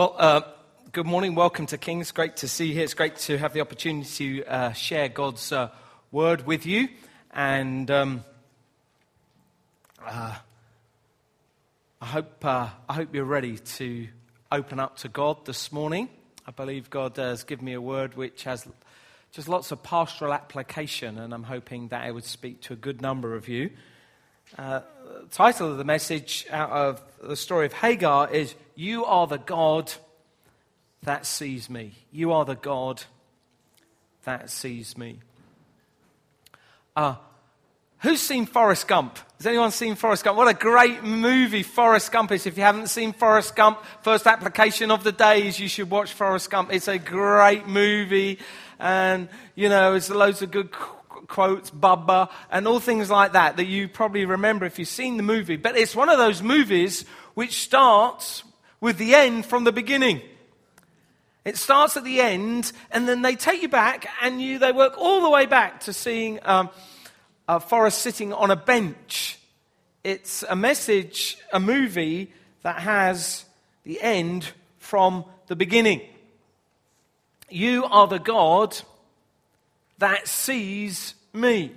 Well, uh, good morning. Welcome to King's. Great to see you here. It's great to have the opportunity to uh, share God's uh, word with you. And um, uh, I, hope, uh, I hope you're ready to open up to God this morning. I believe God has given me a word which has just lots of pastoral application, and I'm hoping that it would speak to a good number of you. Title of the message out of the story of Hagar is You Are the God That Sees Me. You are the God that sees me. Uh, who's seen Forrest Gump? Has anyone seen Forrest Gump? What a great movie Forrest Gump is. If you haven't seen Forrest Gump, first application of the day is you should watch Forrest Gump. It's a great movie. And, you know, there's loads of good quotes, Bubba, and all things like that that you probably remember if you've seen the movie. But it's one of those movies which starts with the end from the beginning. It starts at the end, and then they take you back, and you, they work all the way back to seeing um, Forrest sitting on a bench. It's a message, a movie that has the end from the beginning. You are the God that sees me.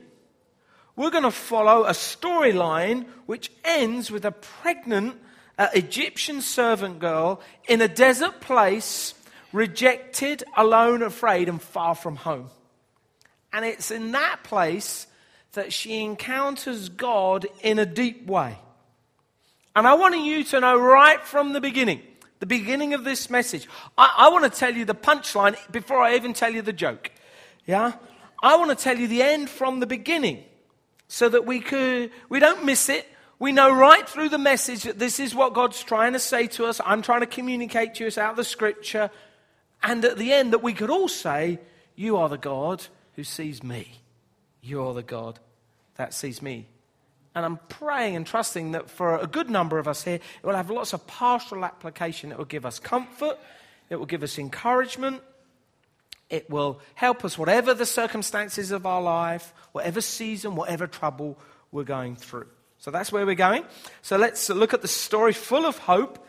We're going to follow a storyline which ends with a pregnant uh, Egyptian servant girl in a desert place, rejected, alone, afraid, and far from home. And it's in that place that she encounters God in a deep way. And I want you to know right from the beginning, the beginning of this message, I, I want to tell you the punchline before I even tell you the joke. Yeah? I want to tell you the end from the beginning so that we, could, we don't miss it. We know right through the message that this is what God's trying to say to us. I'm trying to communicate to us out of the scripture. And at the end, that we could all say, You are the God who sees me. You are the God that sees me. And I'm praying and trusting that for a good number of us here, it will have lots of pastoral application. It will give us comfort, it will give us encouragement, it will help us, whatever the circumstances of our life, whatever season, whatever trouble we're going through. So that's where we're going. So let's look at the story full of hope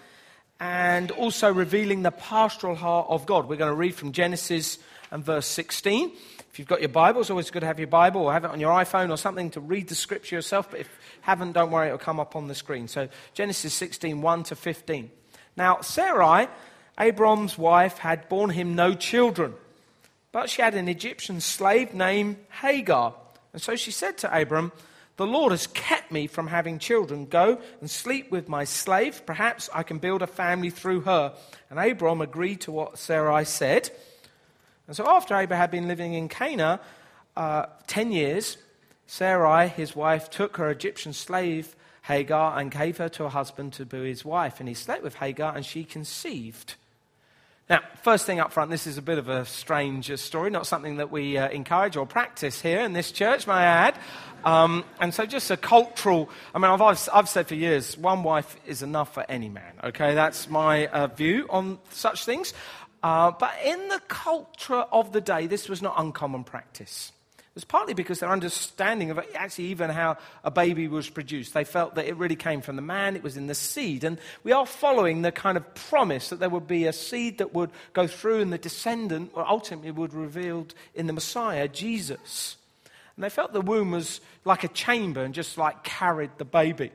and also revealing the pastoral heart of God. We're going to read from Genesis and verse 16. If you've got your Bible, it's always good to have your Bible or have it on your iPhone or something to read the scripture yourself. But if you haven't, don't worry, it'll come up on the screen. So Genesis 16, 1 to 15. Now, Sarai, Abram's wife, had borne him no children. But she had an Egyptian slave named Hagar. And so she said to Abram, The Lord has kept me from having children. Go and sleep with my slave. Perhaps I can build a family through her. And Abram agreed to what Sarai said. And so after Abram had been living in Canaan uh, 10 years, Sarai, his wife, took her Egyptian slave Hagar and gave her to her husband to be his wife. And he slept with Hagar, and she conceived. Now, first thing up front, this is a bit of a strange story, not something that we uh, encourage or practice here in this church, may I add. Um, and so, just a cultural, I mean, I've, I've, said for years, one wife is enough for any man, okay? That's my uh, view on such things. Uh, but in the culture of the day, this was not uncommon practice. It was partly because their understanding of actually even how a baby was produced. They felt that it really came from the man, it was in the seed. And we are following the kind of promise that there would be a seed that would go through and the descendant ultimately would be revealed in the Messiah, Jesus. And they felt the womb was like a chamber and just like carried the baby.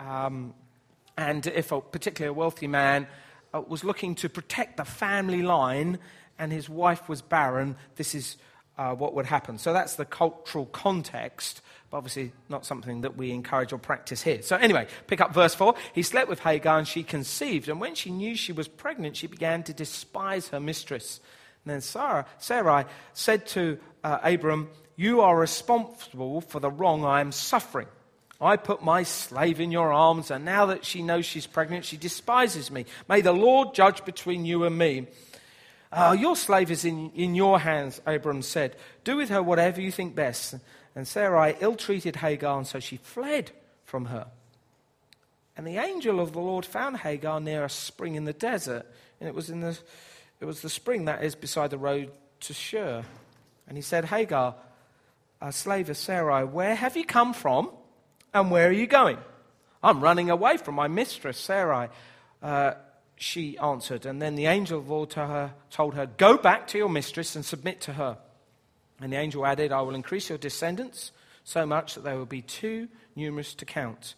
Um, and if a, particularly a wealthy man uh, was looking to protect the family line and his wife was barren, this is uh, what would happen. So that's the cultural context, but obviously not something that we encourage or practice here. So, anyway, pick up verse 4. He slept with Hagar and she conceived. And when she knew she was pregnant, she began to despise her mistress. And then Sarah, Sarai said to uh, Abram, You are responsible for the wrong I am suffering. I put my slave in your arms, and now that she knows she's pregnant, she despises me. May the Lord judge between you and me. Uh, your slave is in, in your hands, Abram said. Do with her whatever you think best. And Sarai ill treated Hagar, and so she fled from her. And the angel of the Lord found Hagar near a spring in the desert. And it was, in the, it was the spring that is beside the road to Shur. And he said, Hagar, a slave of Sarai, where have you come from? And where are you going? I'm running away from my mistress, Sarai. Uh, she answered. And then the angel of the Lord told her, told her, Go back to your mistress and submit to her. And the angel added, I will increase your descendants so much that they will be too numerous to count.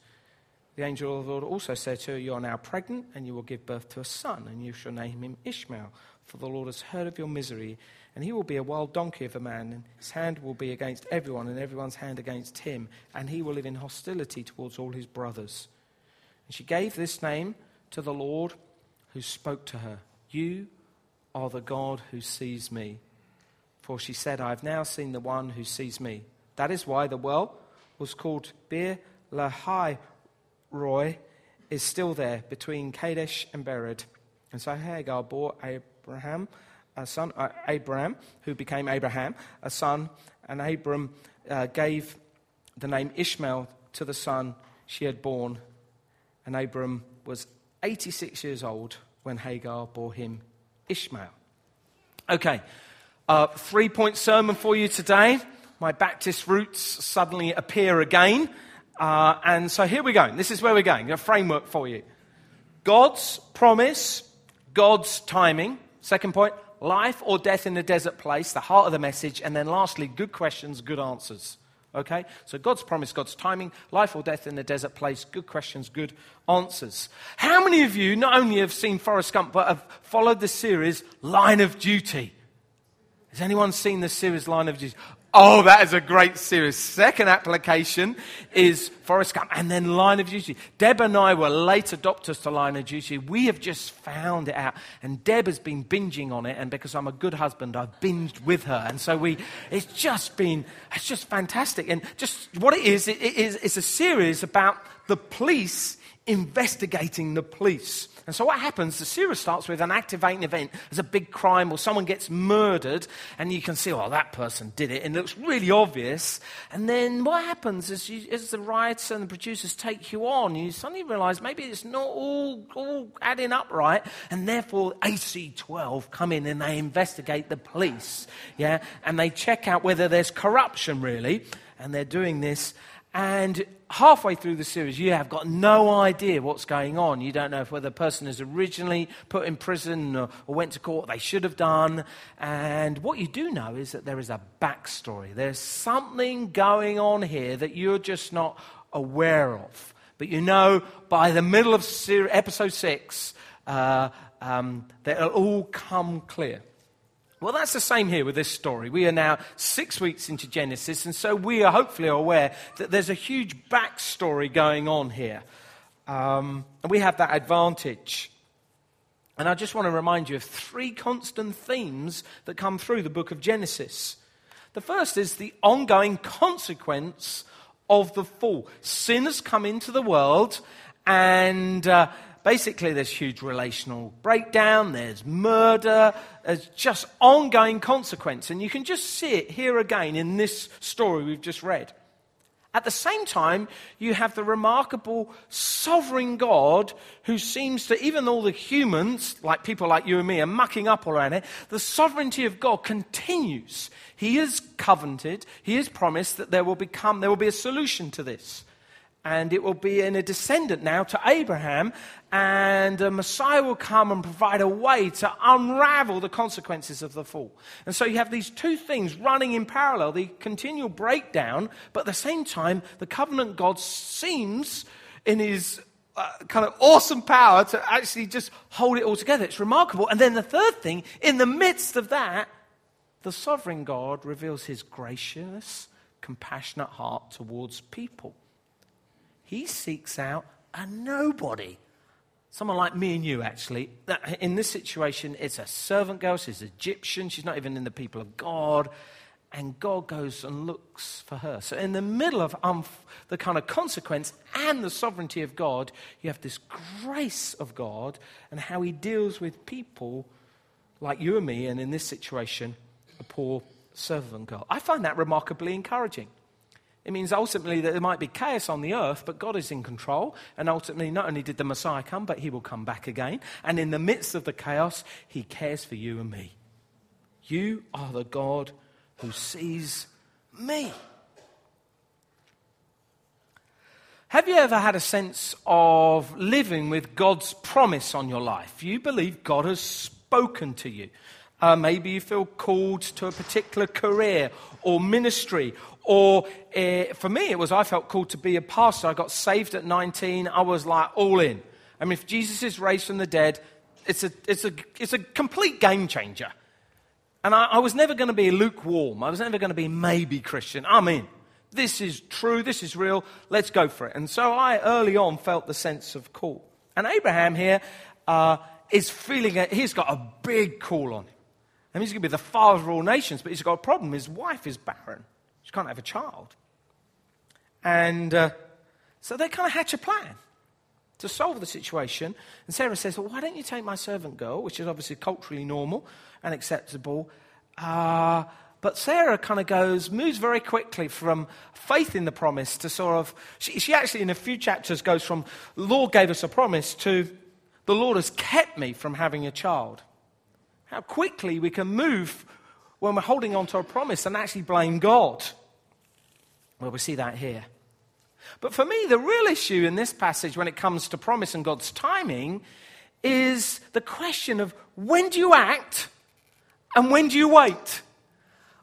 The angel of the Lord also said to her, You are now pregnant, and you will give birth to a son, and you shall name him Ishmael, for the Lord has heard of your misery, and he will be a wild donkey of a man, and his hand will be against everyone, and everyone's hand against him, and he will live in hostility towards all his brothers. And she gave this name to the Lord who spoke to her, You are the God who sees me. For she said, I have now seen the one who sees me. That is why the well was called Beer Lahai Roi is still there between Kadesh and Bered. And so Hagar bore Abraham a son, uh, Abraham, who became Abraham, a son, and Abram uh, gave the name Ishmael to the son she had born. And Abram was 86 years old when Hagar bore him Ishmael. Okay, uh, three point sermon for you today. My Baptist roots suddenly appear again. Uh, and so here we go. This is where we're going. A framework for you. God's promise, God's timing. Second point, life or death in a desert place, the heart of the message. And then lastly, good questions, good answers. Okay? So God's promise, God's timing, life or death in the desert place, good questions, good answers. How many of you not only have seen Forrest Gump, but have followed the series Line of Duty? Has anyone seen the series Line of Duty? Oh, that is a great series. Second application is Forrest Gump and then Line of Duty. Deb and I were late adopters to Line of Duty. We have just found it out. And Deb has been binging on it. And because I'm a good husband, I've binged with her. And so we, it's just been, it's just fantastic. And just what it is, it is, it's a series about the police investigating the police. And so what happens, the series starts with an activating event. There's a big crime or someone gets murdered, and you can see, oh, that person did it, and it looks really obvious. And then what happens is, you, as the writers and the producers take you on, you suddenly realize maybe it's not all, all adding up right, and therefore AC12 come in and they investigate the police, yeah, and they check out whether there's corruption really, and they're doing this and halfway through the series, you have got no idea what's going on. You don't know if whether the person is originally put in prison or, or, went to court, they should have done. And what you do know is that there is a backstory. There's something going on here that you're just not aware of. But you know by the middle of ser- episode six uh, um, that it'll all come clear. Well, that's the same here with this story. We are now six weeks into Genesis, and so we are hopefully aware that there's a huge backstory going on here. Um, and we have that advantage. And I just want to remind you of three constant themes that come through the book of Genesis. The first is the ongoing consequence of the fall. Sin has come into the world, and uh, basically, there's huge relational breakdown, there's murder, there's just ongoing consequence. And you can just see it here again in this story we've just read. At the same time, you have the remarkable sovereign God who seems to, even though the humans, like people like you and me, are mucking up around it, the sovereignty of God continues. He has covenanted, He has promised that there will become, there will be a solution to this and it will be in a descendant now to Abraham, and a Messiah will come and provide a way to unravel the consequences of the fall. And so you have these two things running in parallel the continual breakdown, but at the same time, the covenant God seems in his uh, kind of awesome power to actually just hold it all together. It's remarkable. And then the third thing, in the midst of that, the sovereign God reveals his gracious, compassionate heart towards people. He seeks out a nobody. Someone like me and you, actually. In this situation, it's a servant girl. She's Egyptian. She's not even in the people of God. And God goes and looks for her. So, in the middle of um, the kind of consequence and the sovereignty of God, you have this grace of God and how He deals with people like you and me, and in this situation, a poor servant girl. I find that remarkably encouraging. It means ultimately that there might be chaos on the earth, but God is in control. And ultimately, not only did the Messiah come, but he will come back again. And in the midst of the chaos, he cares for you and me. You are the God who sees me. Have you ever had a sense of living with God's promise on your life? You believe God has spoken to you. Uh, maybe you feel called to a particular career or ministry. Or uh, for me, it was I felt called to be a pastor. I got saved at 19. I was like all in. I mean, if Jesus is raised from the dead, it's a, it's a, it's a complete game changer. And I, I was never going to be lukewarm. I was never going to be maybe Christian. I'm in. This is true. This is real. Let's go for it. And so I early on felt the sense of call. And Abraham here uh, is feeling it. He's got a big call on him. He's going to be the father of all nations, but he's got a problem. His wife is barren. She can't have a child. And uh, so they kind of hatch a plan to solve the situation. And Sarah says, Well, why don't you take my servant girl, which is obviously culturally normal and acceptable? Uh, but Sarah kind of goes, moves very quickly from faith in the promise to sort of, she, she actually in a few chapters goes from, Lord gave us a promise to, the Lord has kept me from having a child. How quickly we can move when we're holding on to a promise and actually blame God. Well, we see that here. But for me, the real issue in this passage when it comes to promise and God's timing is the question of when do you act and when do you wait?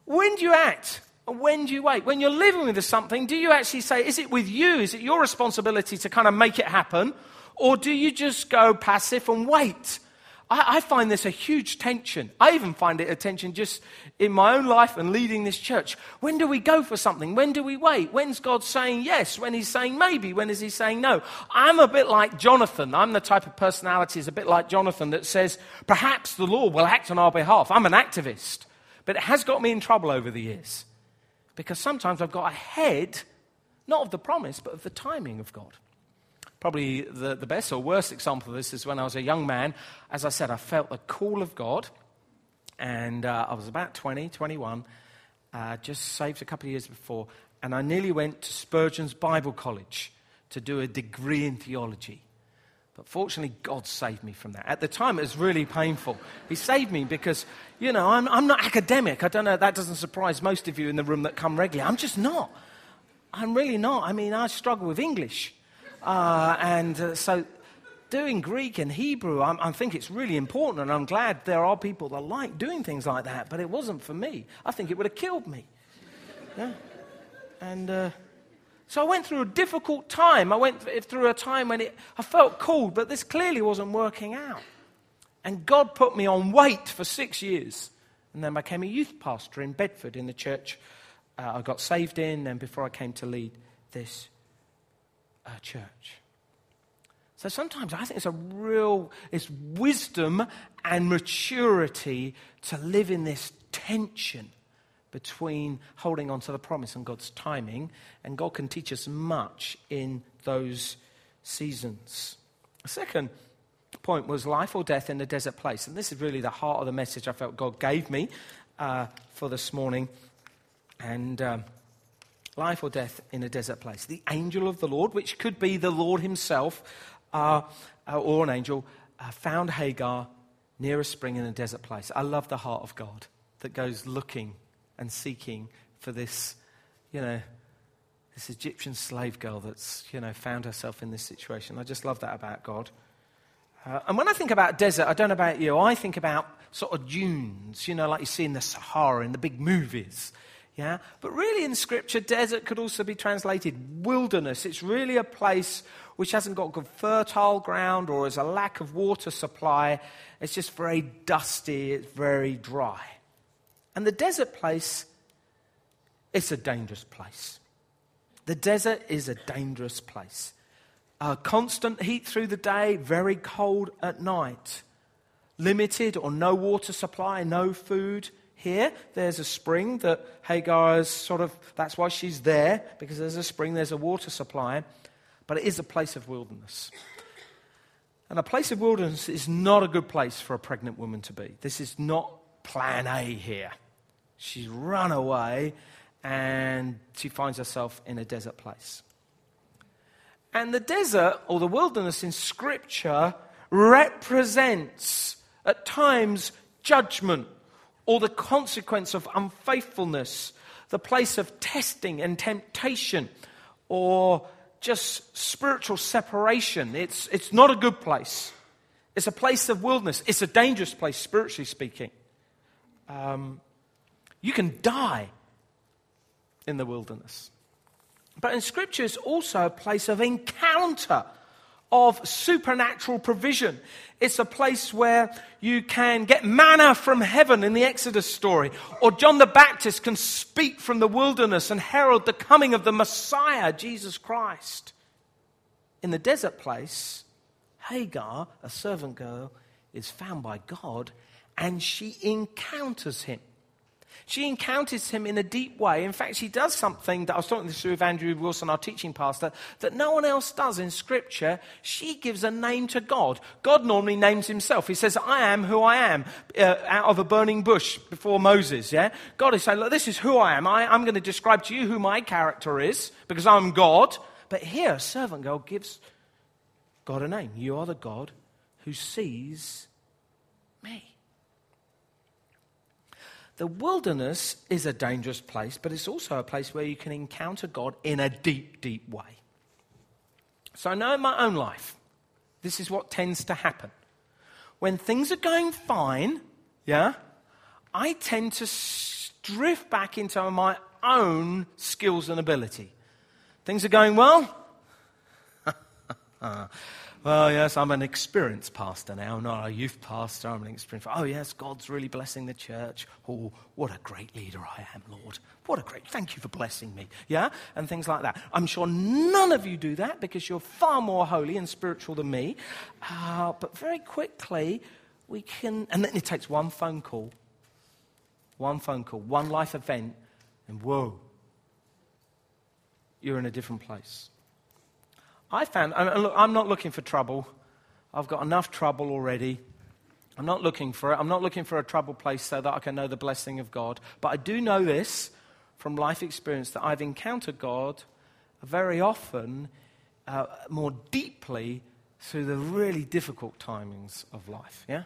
When do you act? And when do you wait? When you're living with something, do you actually say, is it with you? Is it your responsibility to kind of make it happen? Or do you just go passive and wait? I, I, find this a huge tension. I even find it a tension just in my own life and leading this church. When do we go for something? When do we wait? When's God saying yes? When He's saying maybe? When is He saying no? I'm a bit like Jonathan. I'm the type of personality is a bit like Jonathan that says, perhaps the Lord will act on our behalf. I'm an activist. But it has got me in trouble over the years because sometimes I've got ahead, not of the promise, but of the timing of God. Probably the, the best or worst example of this is when I was a young man. As I said, I felt the call of God, and uh, I was about 20, 21, uh, just saved a couple of years before, and I nearly went to Spurgeon's Bible College to do a degree in theology. But fortunately, God saved me from that. At the time, it was really painful. He saved me because, you know, I'm, I'm not academic. I don't know, that doesn't surprise most of you in the room that come regularly. I'm just not. I'm really not. I mean, I struggle with English. Uh, and uh, so doing Greek and Hebrew, I'm, I think it's really important, and I'm glad there are people that like doing things like that, but it wasn't for me. I think it would have killed me. Yeah? And uh, so I went through a difficult time. I went through a time when it, I felt called, but this clearly wasn't working out. And God put me on wait for six years, and then I became a youth pastor in Bedford in the church uh, I got saved in, and before I came to lead this uh, church. So sometimes I think it's a real, it's wisdom and maturity to live in this tension between holding on to the promise and God's timing, and God can teach us much in those seasons. The second point was life or death in a desert place, and this is really the heart of the message I felt God gave me uh, for this morning. And um, life or death in a desert place. The angel of the Lord, which could be the Lord himself uh, uh, or an angel, uh, found Hagar near a spring in a desert place. I love the heart of God that goes looking and seeking for this, you know, this Egyptian slave girl that's, you know, found herself in this situation. I just love that about God. Uh, and when I think about desert, I don't know about you, I think about sort of dunes, you know, like you see in the Sahara in the big movies. Yeah? But really, in Scripture, desert could also be translated wilderness. It's really a place which hasn't got good fertile ground or has a lack of water supply. It's just very dusty, it's very dry. And the desert place, it's a dangerous place. The desert is a dangerous place. Uh, constant heat through the day, very cold at night. Limited or no water supply, no food here, there's a spring that Hagar is sort of, that's why she's there, because there's a spring, there's a water supply, but it is a place of wilderness. And a place of wilderness is not a good place for a pregnant woman to be. This is not plan A here. She's run away and she finds herself in a desert place. And the desert or the wilderness in Scripture represents at times judgment or the consequence of unfaithfulness, the place of testing and temptation, or just spiritual separation. It's, it's not a good place. It's a place of wilderness. It's a dangerous place, spiritually speaking. Um, you can die in the wilderness. But in Scripture, it's also a place of encounter, of supernatural provision. It's a place where you can get manna from heaven in the Exodus story, or John the Baptist can speak from the wilderness and herald the coming of the Messiah, Jesus Christ. In the desert place, Hagar, a servant girl, is found by God and she encounters him. She encounters him in a deep way. In fact, she does something that I was talking through with Andrew Wilson, our teaching pastor, that no one else does in Scripture. She gives a name to God. God normally names himself. He says, I am who I am, uh, out of a burning bush before Moses. Yeah? God is saying, Look, this is who I am. I, I'm going to describe to you who my character is because I'm God. But here, a servant girl gives God a name. You are the God who sees me. The wilderness is a dangerous place, but it's also a place where you can encounter God in a deep, deep way. So I know in my own life, this is what tends to happen. When things are going fine, yeah, I tend to drift back into my own skills and ability. Things are going well. Well, yes, I'm an experienced pastor now, not a youth pastor. I'm an experienced. Oh, yes, God's really blessing the church. Oh, what a great leader I am, Lord. What a great. Thank you for blessing me. Yeah, and things like that. I'm sure none of you do that because you're far more holy and spiritual than me. Uh, but very quickly, we can. And then it takes one phone call, one phone call, one life event, and whoa, you're in a different place. I found, I'm not looking for trouble. I've got enough trouble already. I'm not looking for it. I'm not looking for a trouble place so that I can know the blessing of God. But I do know this from life experience that I've encountered God very often uh, more deeply through the really difficult timings of life. Yeah?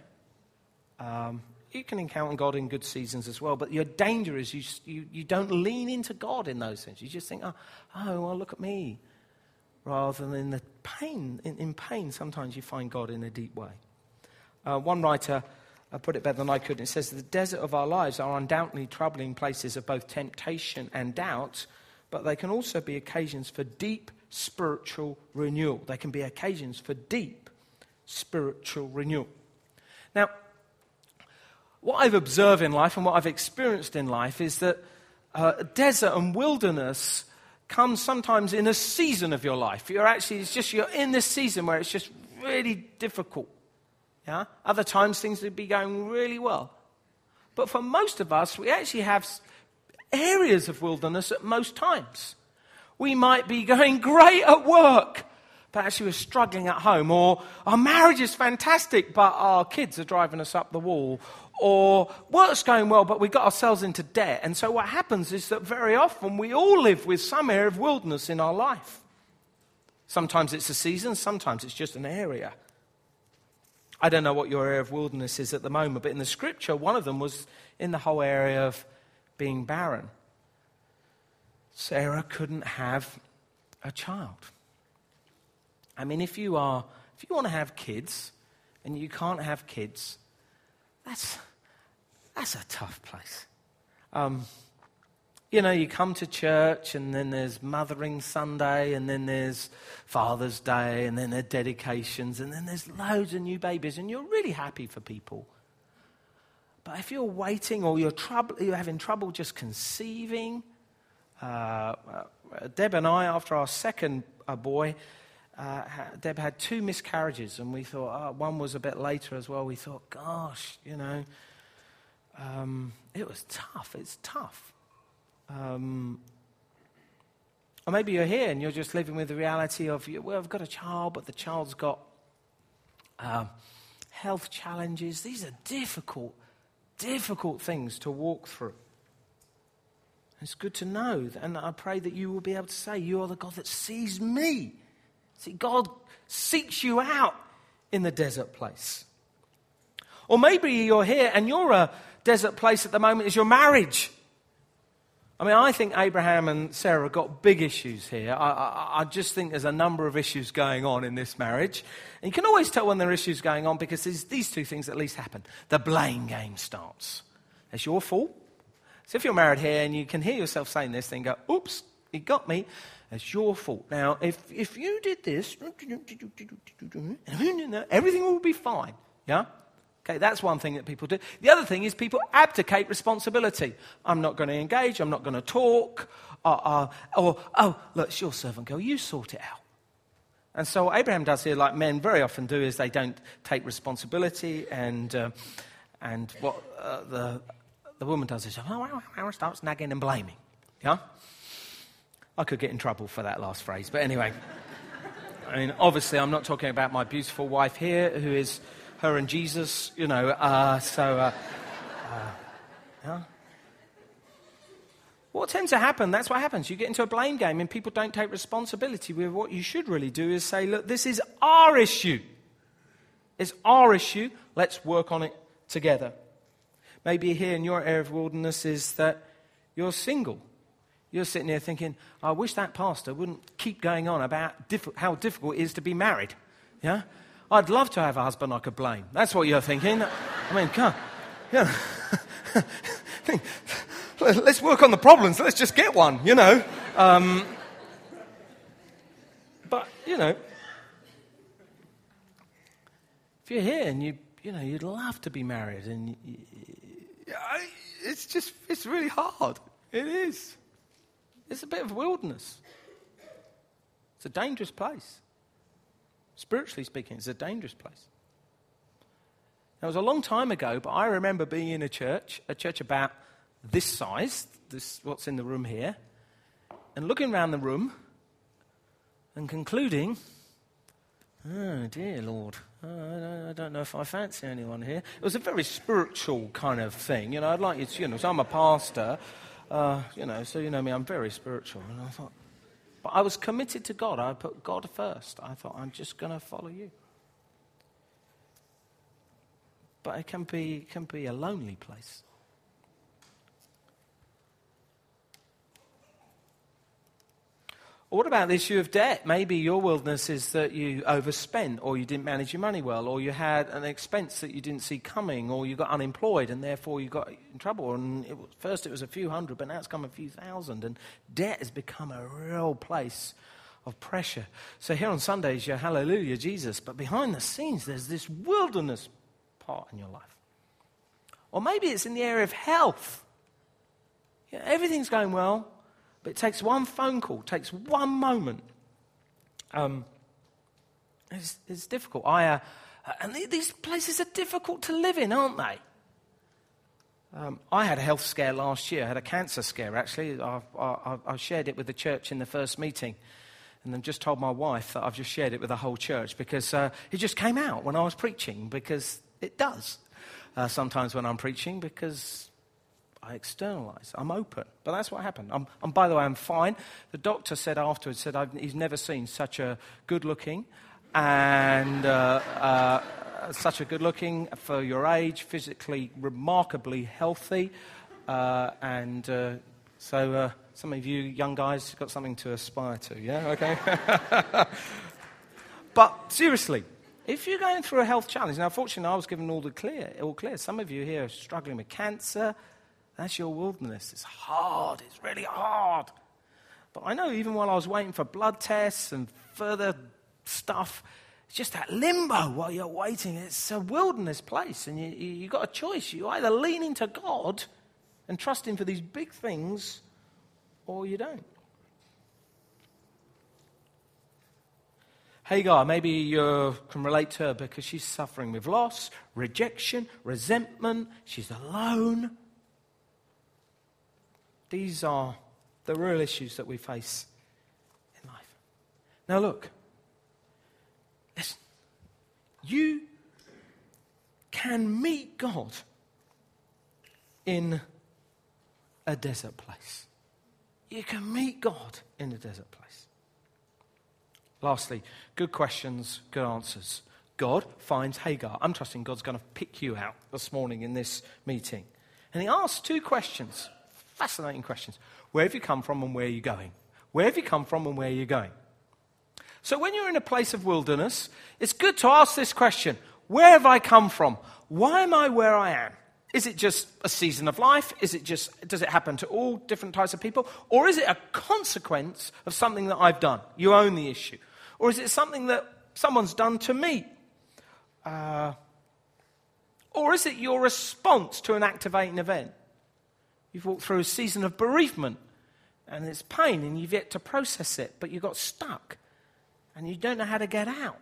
Um, you can encounter God in good seasons as well, but your danger is you, you, you don't lean into God in those things. You just think, oh, oh well, look at me rather than in the pain. In, in pain, sometimes you find God in a deep way. Uh, one writer uh, put it better than I could. It says, The desert of our lives are undoubtedly troubling places of both temptation and doubt, but they can also be occasions for deep spiritual renewal. They can be occasions for deep spiritual renewal. Now, what I've observed in life and what I've experienced in life is that uh, desert and wilderness comes sometimes in a season of your life. You're actually, it's just, you're in this season where it's just really difficult. Yeah? Other times things would be going really well. But for most of us, we actually have areas of wilderness at most times. We might be going great at work, but actually we're struggling at home. Or our marriage is fantastic, but our kids are driving us up the wall or work's going well, but we got ourselves into debt. And so what happens is that very often we all live with some area of wilderness in our life. Sometimes it's a season, sometimes it's just an area. I don't know what your area of wilderness is at the moment, but in the scripture, one of them was in the whole area of being barren. Sarah couldn't have a child. I mean, if you are, if you want to have kids and you can't have kids, that's, that's a tough place. Um, you know, you come to church, and then there's Mothering Sunday, and then there's Father's Day, and then there are dedications, and then there's loads of new babies, and you're really happy for people. But if you're waiting or you're, you're having trouble just conceiving, uh, uh, Deb and I, after our second uh, boy, uh, Deb had two miscarriages, and we thought, oh, one was a bit later as well. We thought, gosh, you know, um, it was tough. It's tough. Um, or maybe you're here and you're just living with the reality of, well, I've got a child, but the child's got uh, health challenges. These are difficult, difficult things to walk through. It's good to know, and I pray that you will be able to say, You are the God that sees me. See, God seeks you out in the desert place. Or maybe you're here and you're a desert place at the moment is your marriage. I mean, I think Abraham and Sarah got big issues here. I, I, I, just think there's a number of issues going on in this marriage. And you can always tell when there are issues going on because these two things at least happen. The blame game starts. It's your fault. So if you're married here and you can hear yourself saying this, then go, oops, he got me. It's your fault. Now, if, if you did this, everything will be fine. Yeah? Okay, that's one thing that people do. The other thing is people abdicate responsibility. I'm not going to engage, I'm not going to talk, uh, uh, or, oh, look, it's your servant girl, you sort it out. And so what Abraham does here, like men very often do, is they don't take responsibility, and, uh, and what uh, the, the woman does is oh, starts nagging and blaming. Yeah? I could get in trouble for that last phrase, but anyway. I mean, obviously, I'm not talking about my beautiful wife here, who is her and Jesus, you know. Uh, so, uh, uh, yeah. What tends to happen, that's what happens. You get into a blame game and people don't take responsibility. Where what you should really do is say, look, this is our issue. It's our issue. Let's work on it together. Maybe here in your area of wilderness is that you're single. You're sitting there thinking, I wish that pastor wouldn't keep going on about diff- how difficult it is to be married. Yeah? I'd love to have a husband I could blame. That's what you're thinking. I mean, come yeah. Let's work on the problems. Let's just get one, you know. Um, but, you know, if you're here and you, you know, you'd love to be married and you, it's just, it's really hard. It is. It's a bit of wilderness. It's a dangerous place. Spiritually speaking, it's a dangerous place. Now, it was a long time ago, but I remember being in a church, a church about this size, this what's in the room here, and looking around the room and concluding, oh dear Lord, I don't know if I fancy anyone here. It was a very spiritual kind of thing. You know, I'd like you to, you know, so I'm a pastor, uh, you know, so you know me, I'm very spiritual. And I thought, but I was committed to God. I put God first. I thought, I'm just going to follow you. But it can be, can be a lonely place. What about the issue of debt? Maybe your wilderness is that you overspent, or you didn't manage your money well, or you had an expense that you didn't see coming, or you got unemployed and therefore you got in trouble. And it was, first it was a few hundred, but now it's come a few thousand. And debt has become a real place of pressure. So here on Sundays, you're hallelujah, Jesus, but behind the scenes, there's this wilderness part in your life. Or maybe it's in the area of health. Everything's going well, but it takes one phone call, takes one moment. Um, it's, it's, difficult. I, uh, and these places are difficult to live in, aren't they? Um, I had a health scare last year. I had a cancer scare, actually. I, I, I, shared it with the church in the first meeting. And then just told my wife that I've just shared it with the whole church because uh, it just came out when I was preaching, because it does uh, sometimes when I'm preaching, because I externalize. I'm open. But that's what happened. I'm, and by the way, I'm fine. The doctor said afterwards, said he's never seen such a good looking and uh, uh, such a good looking for your age, physically remarkably healthy. Uh, and uh, so uh, some of you young guys got something to aspire to, yeah? Okay? but seriously, if you're going through a health challenge, now fortunately I was given all the clear, all clear. Some of you here are struggling with cancer, that's your wilderness. It's hard. It's really hard. But I know even while I was waiting for blood tests and further stuff, it's just that limbo while you're waiting. It's a wilderness place, and you, you, you've got a choice. You either lean into God and trust Him for these big things, or you don't. Hagar, maybe you can relate to her because she's suffering with loss, rejection, resentment. She's alone. These are the real issues that we face in life. Now, look, listen. You can meet God in a desert place. You can meet God in a desert place. Lastly, good questions, good answers. God finds Hagar. I'm trusting God's going to pick you out this morning in this meeting. And he asks two questions fascinating questions. Where have you come from and where are you going? Where have you come from and where are you going? So when you're in a place of wilderness, it's good to ask this question Where have I come from? Why am I where I am? Is it just a season of life? Is it just, does it happen to all different types of people? Or is it a consequence of something that I've done? You own the issue. Or is it something that someone's done to me? Uh, or is it your response to an activating event? You've walked through a season of bereavement and it's pain and you've yet to process it, but you got stuck and you don't know how to get out.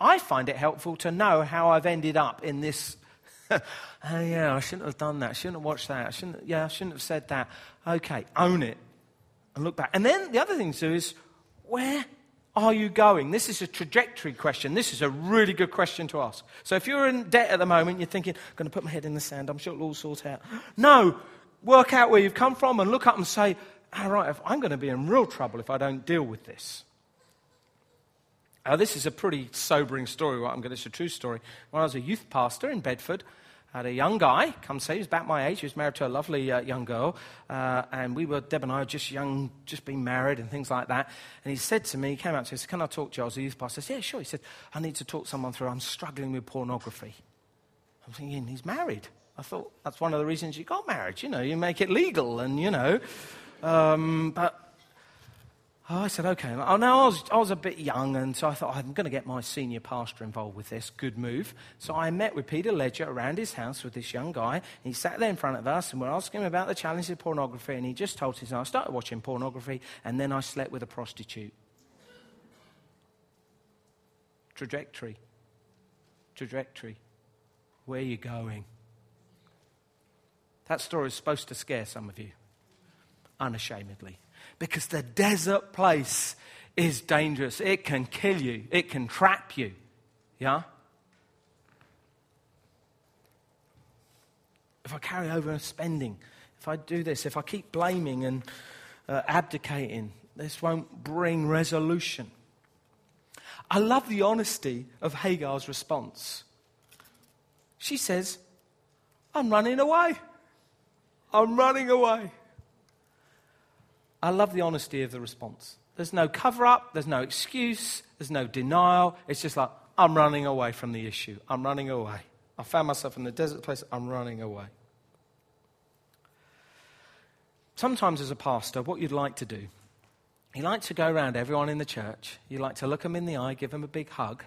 I find it helpful to know how I've ended up in this. oh, yeah, I shouldn't have done that. I shouldn't have watched that. I shouldn't, yeah, I shouldn't have said that. Okay, own it and look back. And then the other thing to do is where are you going? This is a trajectory question. This is a really good question to ask. So if you're in debt at the moment, you're thinking, I'm going to put my head in the sand, I'm sure it'll all sort out. No, work out where you've come from and look up and say, all right, I'm going to be in real trouble if I don't deal with this. Now, this is a pretty sobering story. What I'm going it's a true story. When I was a youth pastor in Bedford, had a young guy come say he was about my age. He was married to a lovely uh, young girl, uh, and we were Deb and I just young, just being married and things like that. And he said to me, he came out to me, said, "Can I talk to you?" I was a youth pastor. I said, "Yeah, sure." He said, "I need to talk someone through. I'm struggling with pornography." I'm thinking he's married. I thought that's one of the reasons you got married. You know, you make it legal, and you know, um, but Oh, I said, okay. Oh, now I was, I was a bit young, and so I thought, I'm going to get my senior pastor involved with this. Good move. So I met with Peter Ledger around his house with this young guy. He sat there in front of us, and we're asking him about the challenges of pornography, and he just told us, I started watching pornography, and then I slept with a prostitute. Trajectory. Trajectory. Where are you going? That story is supposed to scare some of you, unashamedly because the desert place is dangerous. It can kill you, it can trap you. Yeah? If I carry over spending, if I do this, if I keep blaming and uh, abdicating, this won't bring resolution. I love the honesty of Hagar's response. She says, I'm running away. I'm running away. I love the honesty of the response. There's no cover up, there's no excuse, there's no denial. It's just like, I'm running away from the issue. I'm running away. I found myself in the desert place, I'm running away. Sometimes, as a pastor, what you'd like to do, you like to go around everyone in the church, you like to look them in the eye, give them a big hug,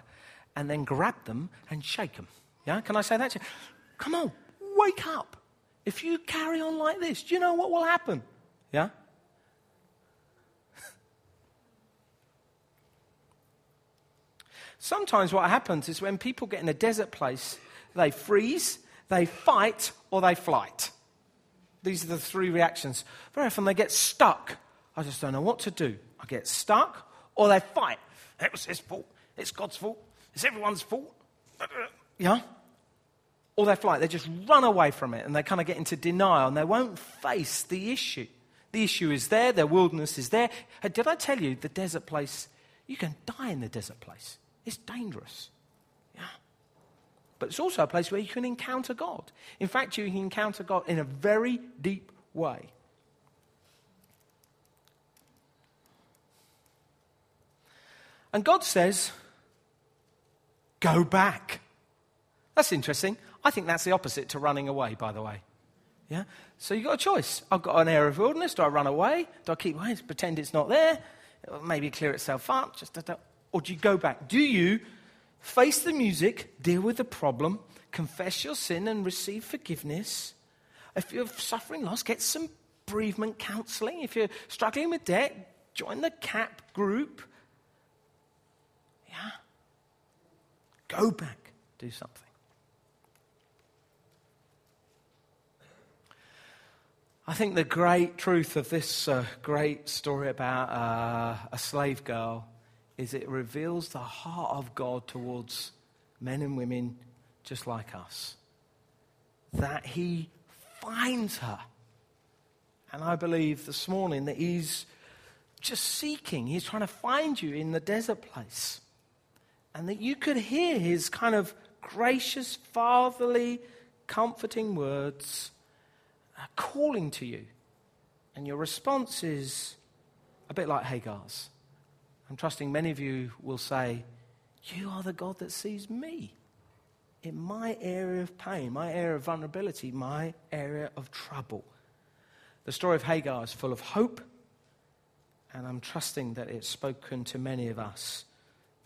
and then grab them and shake them. Yeah? Can I say that to you? Come on, wake up. If you carry on like this, do you know what will happen? Yeah? Sometimes what happens is when people get in a desert place, they freeze, they fight, or they flight. These are the three reactions. Very often they get stuck. I just don't know what to do. I get stuck, or they fight. It was his fault. It's God's fault. It's everyone's fault. Yeah? Or they flight. They just run away from it and they kind of get into denial and they won't face the issue. The issue is there, their wilderness is there. Did I tell you the desert place? You can die in the desert place. It's dangerous. Yeah. But it's also a place where you can encounter God. In fact, you can encounter God in a very deep way. And God says, Go back. That's interesting. I think that's the opposite to running away, by the way. Yeah? So you've got a choice. I've got an area of wilderness. Do I run away? Do I keep away? Pretend it's not there? It'll maybe clear itself up. Just or do you go back? Do you face the music, deal with the problem, confess your sin, and receive forgiveness? If you're suffering loss, get some bereavement counseling. If you're struggling with debt, join the CAP group. Yeah. Go back, do something. I think the great truth of this uh, great story about uh, a slave girl is it reveals the heart of God towards men and women just like us. That He finds her. And I believe this morning that He's just seeking, He's trying to find you in the desert place. And that you could hear His kind of gracious, fatherly, comforting words calling to you. And your response is a bit like Hagar's. I'm trusting many of you will say, You are the God that sees me in my area of pain, my area of vulnerability, my area of trouble. The story of Hagar is full of hope, and I'm trusting that it's spoken to many of us,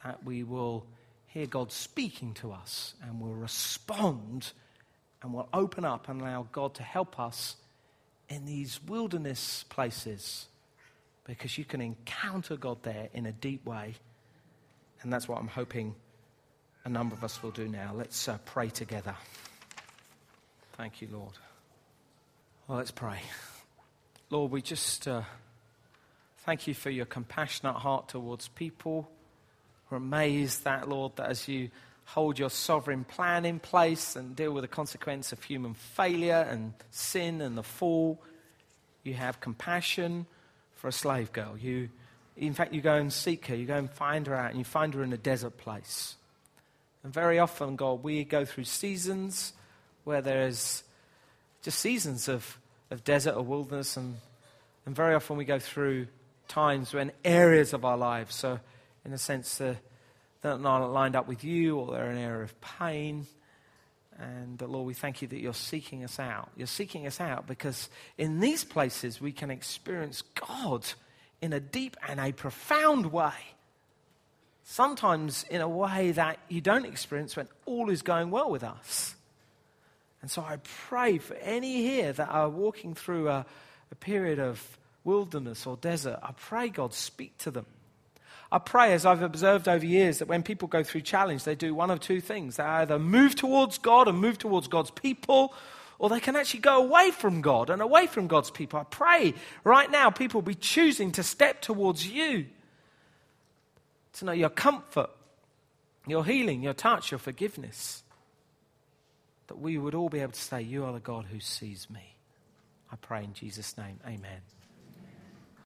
that we will hear God speaking to us and will respond and will open up and allow God to help us in these wilderness places because you can encounter God there in a deep way. And that's what I'm hoping a number of us will do now. Let's uh, pray together. Thank you, Lord. Well, let's pray. Lord, we just uh, thank you for your compassionate heart towards people. We're amazed that, Lord, that as you hold your sovereign plan in place and deal with the consequence of human failure and sin and the fall, you have compassion for a slave girl. You, in fact, you go and seek her, you go and find her out, and you find her in a desert place. And very often, God, we go through seasons where there's just seasons of, of desert or wilderness, and, and very often we go through times when areas of our lives so in a sense, uh, they're not lined up with you or they're an area of pain. And Lord, we thank you that you're seeking us out. You're seeking us out because in these places we can experience God in a deep and a profound way sometimes in a way that you don't experience when all is going well with us. And so I pray for any here that are walking through a, a period of wilderness or desert, I pray God speak to them. I pray, as I've observed over years, that when people go through challenge, they do one of two things. They either move towards God and move towards God's people, or they can actually go away from God and away from God's people. I pray right now people be choosing to step towards you to know your comfort, your healing, your touch, your forgiveness. That we would all be able to say, You are the God who sees me. I pray in Jesus' name. Amen.